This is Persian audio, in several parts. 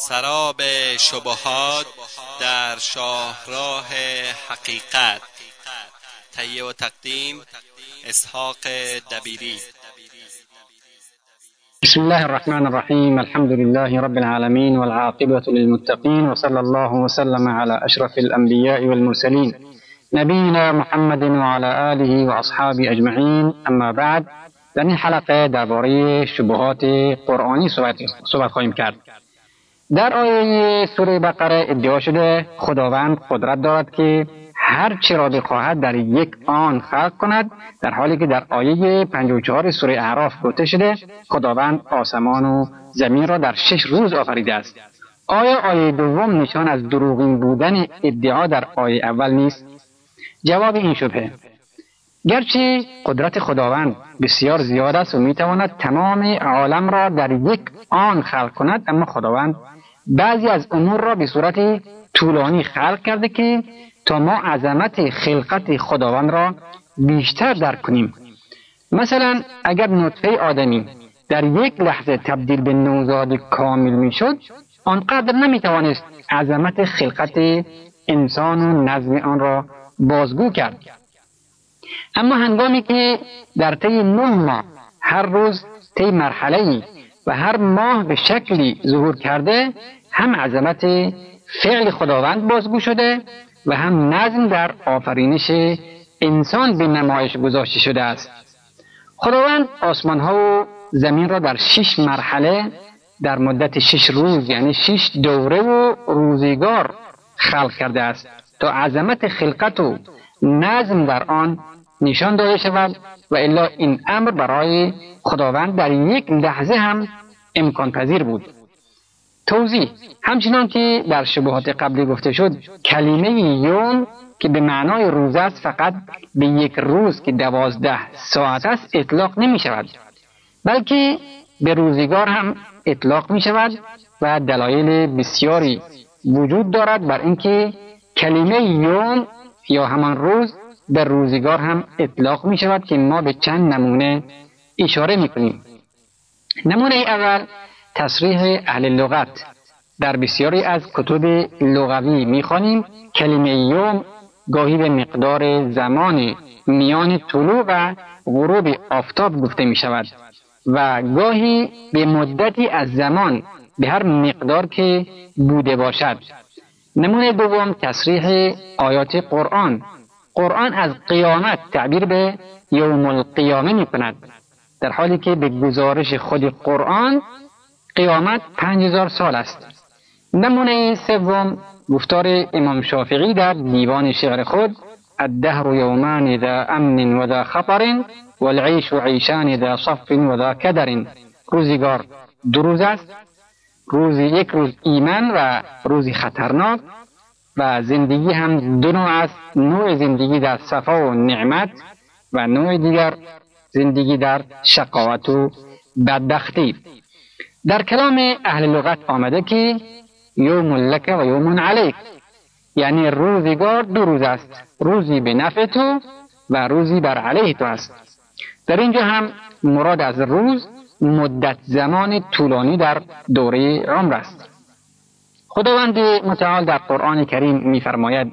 سراب شبهات در شاهراه حقیقت. تهیه و تقدیم اسحاق دبیری. بسم الله الرحمن الرحيم الحمد لله رب العالمين والعاقبة للمتقين وصلى الله وسلم على أشرف الأنبياء والمرسلين نبينا محمد وعلى آله وأصحابه أجمعين أما بعد در این حلقه درباره شبهات قرآنی صحبت خواهیم کرد. در آیه سوره بقره ادعا شده خداوند قدرت دارد که هر چی را بخواهد در یک آن خلق کند در حالی که در آیه 54 سوره اعراف گفته شده خداوند آسمان و زمین را در شش روز آفریده است. آیا آیه دوم نشان از دروغین بودن ادعا در آیه اول نیست؟ جواب این شبهه. گرچه قدرت خداوند بسیار زیاد است و می‌تواند تمام عالم را در یک آن خلق کند اما خداوند بعضی از امور را به صورت طولانی خلق کرده که تا ما عظمت خلقت خداوند را بیشتر درک کنیم. مثلا اگر نطفه آدمی در یک لحظه تبدیل به نوزاد کامل می‌شد آنقدر نمی‌توانست عظمت خلقت انسان و نظم آن را بازگو کرد. اما هنگامی که در طی نه ماه هر روز طی مرحله و هر ماه به شکلی ظهور کرده هم عظمت فعل خداوند بازگو شده و هم نظم در آفرینش انسان به نمایش گذاشته شده است. خداوند آسمان ها و زمین را در شش مرحله در مدت شش روز یعنی شش دوره و روزگار خلق کرده است تا عظمت خلقت و نظم در آن نشان داده شود و الا این امر برای خداوند در یک لحظه هم امکان پذیر بود. توضیح. همچنان که در شبهات قبلی گفته شد کلمه یوم که به معنای روز است فقط به یک روز که دوازده ساعت است اطلاق نمی شود بلکه به روزگار هم اطلاق می شود و دلایل بسیاری وجود دارد بر اینکه کلمه یوم یا همان روز به روزگار هم اطلاق می شود که ما به چند نمونه اشاره می کنیم نمونه اول تصریح اهل لغت. در بسیاری از کتب لغوی می‌خوانیم کلمه یوم گاهی به مقدار زمان میان طلوع و غروب آفتاب گفته می شود و گاهی به مدتی از زمان به هر مقدار که بوده باشد. نمونه دوم تصریح آیات قرآن. قرآن از قیامت تعبیر به یوم القیامه می کند در حالی که به گزارش خود قرآن قیامت پنج هزار سال است. نمونه سوم گفتار امام شافعی در دیوان شعر خود الدهر یومان ذا امن و ذا خطر والعیش عیشان ذا صف و ذا کدر. روزگار دو روز است. روز یک روز ایمن و روزی خطرناک و زندگی هم دو نوع است. نوع زندگی در صفا و نعمت و نوع دیگر زندگی در شقاوت و بدبختی. در کلام اهل لغت آمده که یوم لک و یوم علیک. یعنی روزگار دو روز است. روزی به نفع تو و روزی بر علیه تو است. در اینجا هم مراد از روز مدت زمان طولانی در دوره عمر است. خداوند متعال در قرآن کریم میفرماید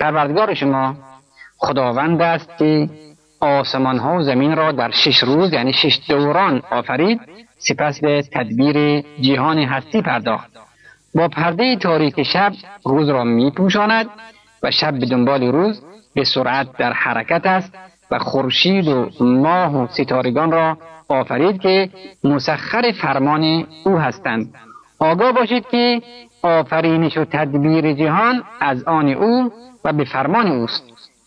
پروردگار شما خداوند است که آسمان ها و زمین را در شش روز یعنی شش دوران آفرید. سپس به تدبیر جهان هستی پرداخت. با پرده تاریک شب روز را می پوشاند و شب به دنبال روز به سرعت در حرکت است و خورشید و ماه و ستارگان را آفرید که مسخر فرمان او هستند. آگاه باشید که آفرینش و تدبیر جهان از آن او و به فرمان اوست.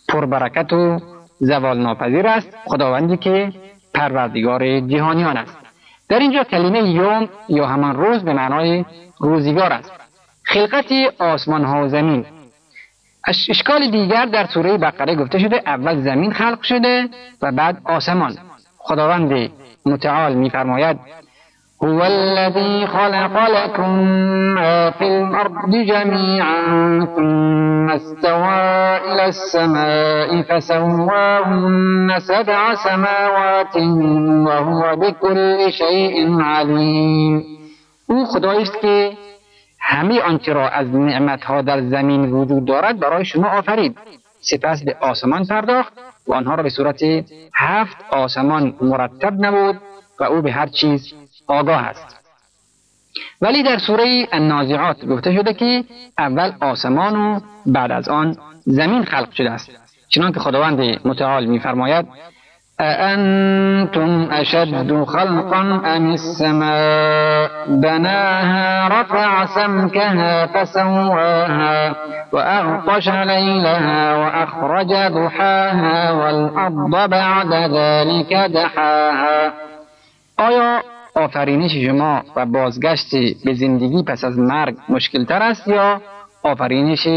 پربرکت و زوال ناپذیر است. خداوندی که پروردگار جهانیان است. در اینجا کلمه یوم یا همان روز به معنای روزگار است. خلقت آسمان ها و زمین. اشکال دیگر در سوره بقره گفته شده اول زمین خلق شده و بعد آسمان. خداوند متعال میفرماید هو الذي خلق لكم ما في الأرض جميعا ثم استوى إلى السماء فسواهن سبع سماوات وهو بكل شيء عليم. او خدایی است که همه آنچه را از نعمتها در زمین وجود دارد برای شما آفرید. سپس به آسمان پرداخت و آنها را به صورت هفت آسمان مرتب نمود و او به هر چیز آگاه است. ولی در سوره النازعات گفته شده که اول آسمان و بعد از آن زمین خلق شده است. چنانکه خداوند متعال میفرماید أأنتم أشد خلقا أم السماء؟ بناها رفع سمكها فسواها وأغطش ليلها وأخرج ضحاها والأرض بعد ذلك دحاها. آیا آفرینش شما و بازگشت به زندگی پس از مرگ مشکل تر است یا آفرینش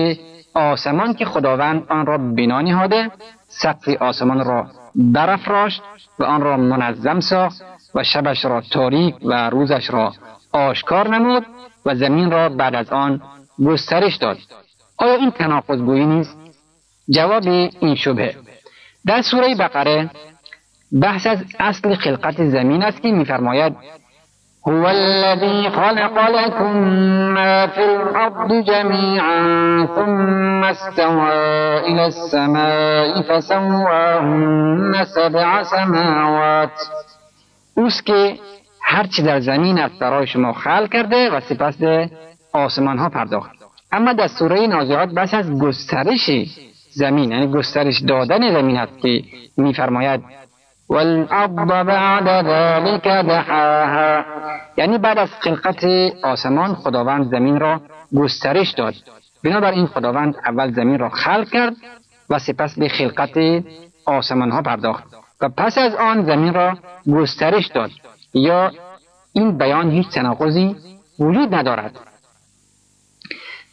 آسمان که خداوند آن را بنا نهاده سقف آسمان را برافراشت و آن را منظم ساخت و شبش را تاریک و روزش را آشکار نمود و زمین را بعد از آن گسترش داد. آیا این تناقض گویی نیست؟ جواب این شبه. در سوره بقره بحث از اصل خلقت زمین است که میفرماید هو الذي خلق لكم ما في الأرض جميعا ثم استوى إلى السماء فسواهن سبع سماوات. اوست که هرچی در زمین است برای شما خلق کرده و سپس به آسمان ها پرداخت. اما در سوره نازعات بس از گسترش زمین یعنی گسترش دادن زمین است که میفرماید والارض بعد ذلك دحاها. یعنی بعد از خلقت آسمان خداوند زمین را گسترش داد. بنابراین خداوند اول زمین را خلق کرد و سپس به خلقت آسمان ها پرداخت و پس از آن زمین را گسترش داد. یا این بیان هیچ تناقضی وجود ندارد.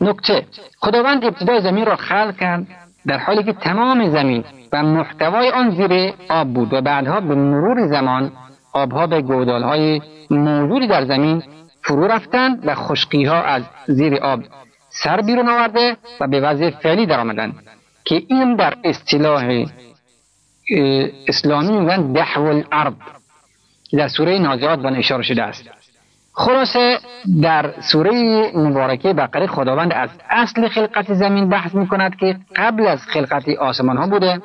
نکته خداوند ابتدای زمین را خلق کرد در حالی که تمام زمین و محتوای آن زیر آب بود و بعدها به مرور زمان آبها به گودالهای موجودی در زمین فرو رفتند و خشکی ها از زیر آب سر بیرون آورده و به وضع فعلی در آمدند که این در اصطلاح اسلامی میگن دحو الارض در سوره نازعات به اشاره شده است. خلاصه در سوره مبارکه بقره خداوند از اصل خلقت زمین بحث می کند که قبل از خلقت آسمان ها بوده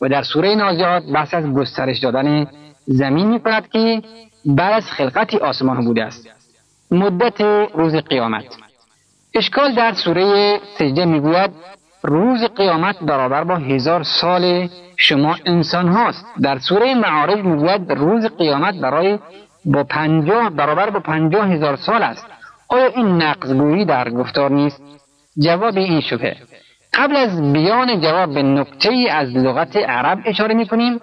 و در سوره نازعات بحث از گسترش دادن زمین می کند که بعد از خلقت آسمان ها بوده است. مدت روز قیامت. اشکال در سوره سجده می‌گوید روز قیامت برابر با هزار سال شما انسان هاست. در سوره معارج می‌گوید روز قیامت برای با پنجاه برابر با پنجاه هزار سال است. آیا این نقضگویی در گفتار نیست؟ جواب این شبه. قبل از بیان جواب به نکته ای از لغت عرب اشاره می کنیم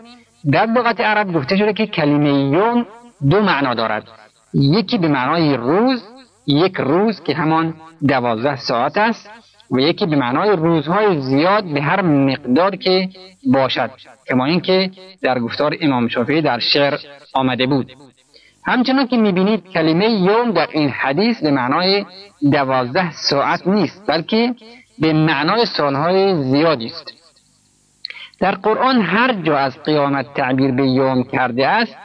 در لغت عرب گفته شده که کلمه یوم دو معنا دارد. یکی به معنای روز یک روز که همان دوازده ساعت است و یکی به معنای روزهای زیاد به هر مقدار که باشد کما اینکه در گفتار امام شافعی در شعر آمده بود. همچنان که می‌بینید کلمه یوم در این حدیث به معنای دوازده ساعت نیست بلکه به معنای سالهای زیادی است. در قرآن هر جا از قیامت تعبیر به یوم کرده است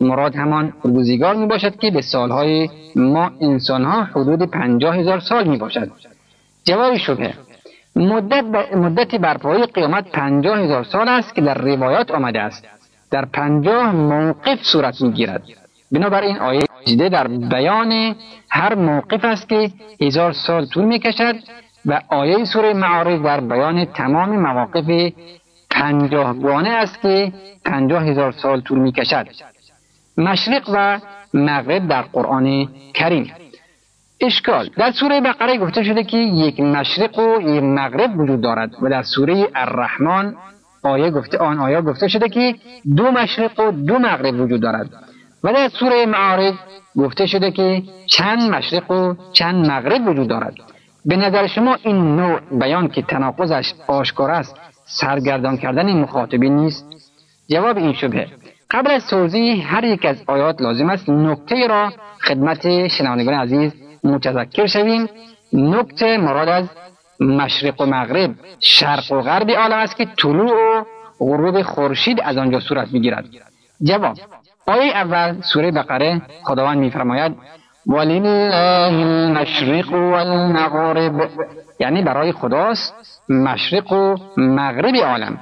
مراد همان روزگار می باشد که به سالهای ما انسانها حدود پنجاه هزار سال می باشد جواب شبه مدت, مدت برپایی قیامت پنجاه هزار سال است که در روایات آمده است. در پنجاه موقف صورت می گیرد بنابراین آیه سجده در بیان هر موقف است که هزار سال طول می کشد و آیه سوره معارض در بیان تمام مواقف پنجاهگانه است که پنجاه هزار سال طول می کشد مشرق و مغرب در قرآن کریم. اشکال در سوره بقره گفته شده که یک مشرق و یک مغرب وجود دارد و در سوره الرحمن آیه گفته آن آیه گفته شده که دو مشرق و دو مغرب وجود دارد. و در سوره معارج گفته شده که چند مشرق و چند مغرب وجود دارد. به نظر شما این نوع بیان که تناقضش آشکار است سرگردان کردن مخاطبین نیست؟ جواب این شبه. قبل از توضیح هر یک از آیات لازم است نکته را خدمت شنوندگان عزیز متذکر شویم. نکته مراد از مشرق و مغرب شرق و غرب عالم است که طلوع و غروب خورشید از آنجا صورت می‌گیرد. جواب آیه اول سوره بقره خداوند میفرماید ولله المشرق والمغرب. یعنی برای خداست مشرق و مغرب عالم.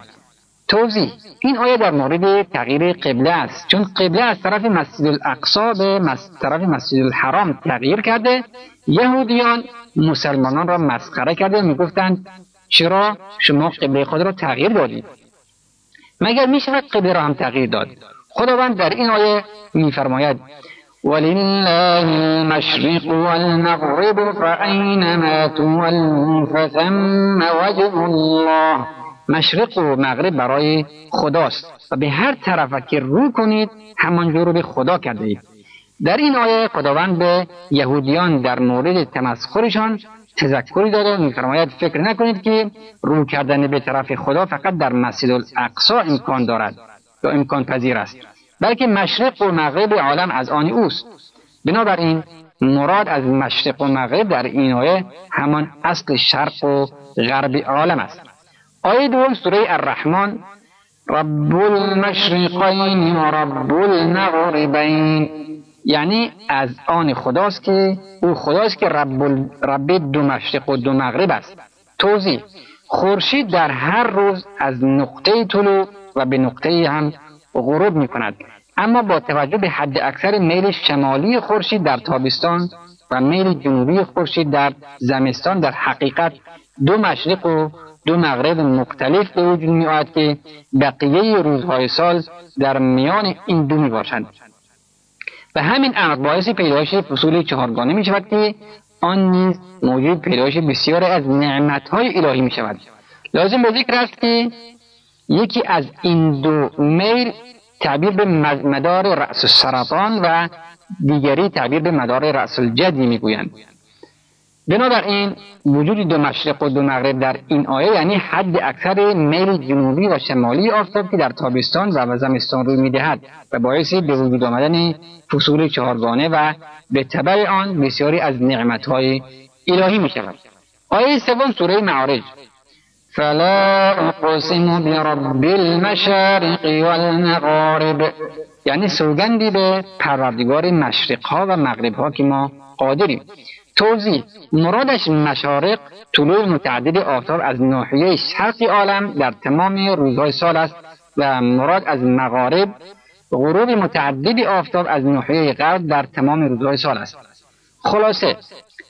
توضیح این آیه در مورد تغییر قبله است. چون قبله از طرف مسجد الاقصا به طرف مسجد الحرام تغییر کرده یهودیان مسلمانان را مسخره کرده می‌گفتند چرا شما قبله خود را تغییر دادید؟ مگر می شود قبله را هم تغییر داد؟ خداوند در این آیه میفرماید ولله المشرق والمغرب فأينما تولوا فثم وجه الله. مشرق و مغرب برای خداست و به هر طرف که رو کنید همانجور رو به خدا کرده اید. در این آیه خداوند به یهودیان در مورد تمسخرشان تذکری داده و میفرماید فکر نکنید که رو کردن به طرف خدا فقط در مسجد الاقصا امکان دارد. یا امکان پذیر است. بلکه مشرق و مغرب عالم از آن اوست. بنابراین مراد از مشرق و مغرب در این آیه همان اصل شرق و غرب عالم است. آیه دوم سوره الرحمن رب المشرقین و رب المغربین یعنی از آن خداست که او خداست که رب, رب دو مشرق و دو مغرب است. توضیح خورشید در هر روز از نقطه طلوع و به نقطه هم غروب می کند اما با توجه به حد اکثر میل شمالی خورشید در تابستان و میل جنوبی خورشید در زمستان در حقیقت دو مشرق و دو مغرب مختلف به وجود می آید که بقیه روزهای سال در میان این دو می باشند و همین امر باعث پیدایش فصول چهارگانه می شود که آن نیز موجود پیدایش بسیاری از نعمتهای الهی می شود لازم به ذکر است که یکی از این دو میل تعبیر به مدار رأس سرطان و دیگری تعبیر به مدار رأس الجدی می‌گویند. بنابراین وجود دو مشرق و دو مغرب در این آیه یعنی حد اکثر میل جنوبی و شمالی آفتاب که در تابستان و زمستان روی می‌دهد و باعث به وجود آمدن فصول چهارگانه و به طبع آن بسیاری از نعمتهای الهی می شود آیه سوم سوره معارج. فلا اقسم برب المشارق والمغارب. یعنی سوگندی به پروردگار مشرق ها و مغرب ها که ما قادریم. توضیح مرادش مشارق طلوع متعدد آفتاب از ناحیه شرقی عالم در تمام روزهای سال است و مراد از مغارب غروب متعدد آفتاب از ناحیه غرب در تمام روزهای سال است. خلاصه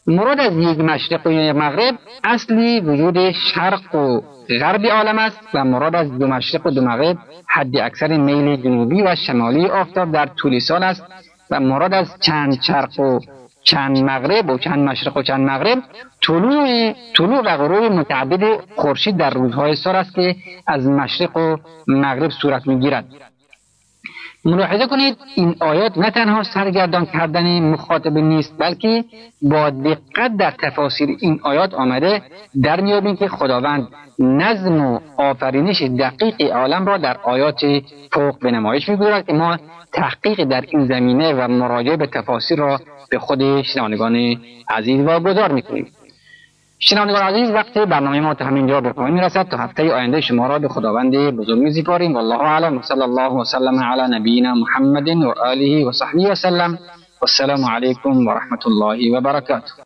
مراد از یک مشرق و یک مغرب اصلی وجود شرق و غرب عالم است و مراد از دو مشرق و دو مغرب حد اکثر میل جنوبی و شمالی آفتاب در طول سال است و مراد از چند شرق و چند مغرب و چند مشرق و چند مغرب طلوع طلوع و غروب متعدد خورشید در روزهای سال است که از مشرق و مغرب صورت می‌گیرد. ملاحظه کنید این آیات نه تنها سرگردان کردن مخاطب نیست بلکه با دقت در تفاسیر این آیات آمده در میابیم که خداوند نظم و آفرینش دقیق عالم را در آیات فوق به نمایش می‌گذارد که ما تحقیق در این زمینه و مراجعه به تفاسیر را به خود شنوندگان عزیز واگذار می‌کنیم. شنوندگان عزیز وقت برنامه ما تا همینجا به پایان می‌رسد تا هفته آینده شما را به خداوند بزرگ میسپاریم والله اعلم. وصلی الله وسلم علی نبینا محمد و آله و صحبه وسلم والسلام علیکم و رحمت الله و برکاته.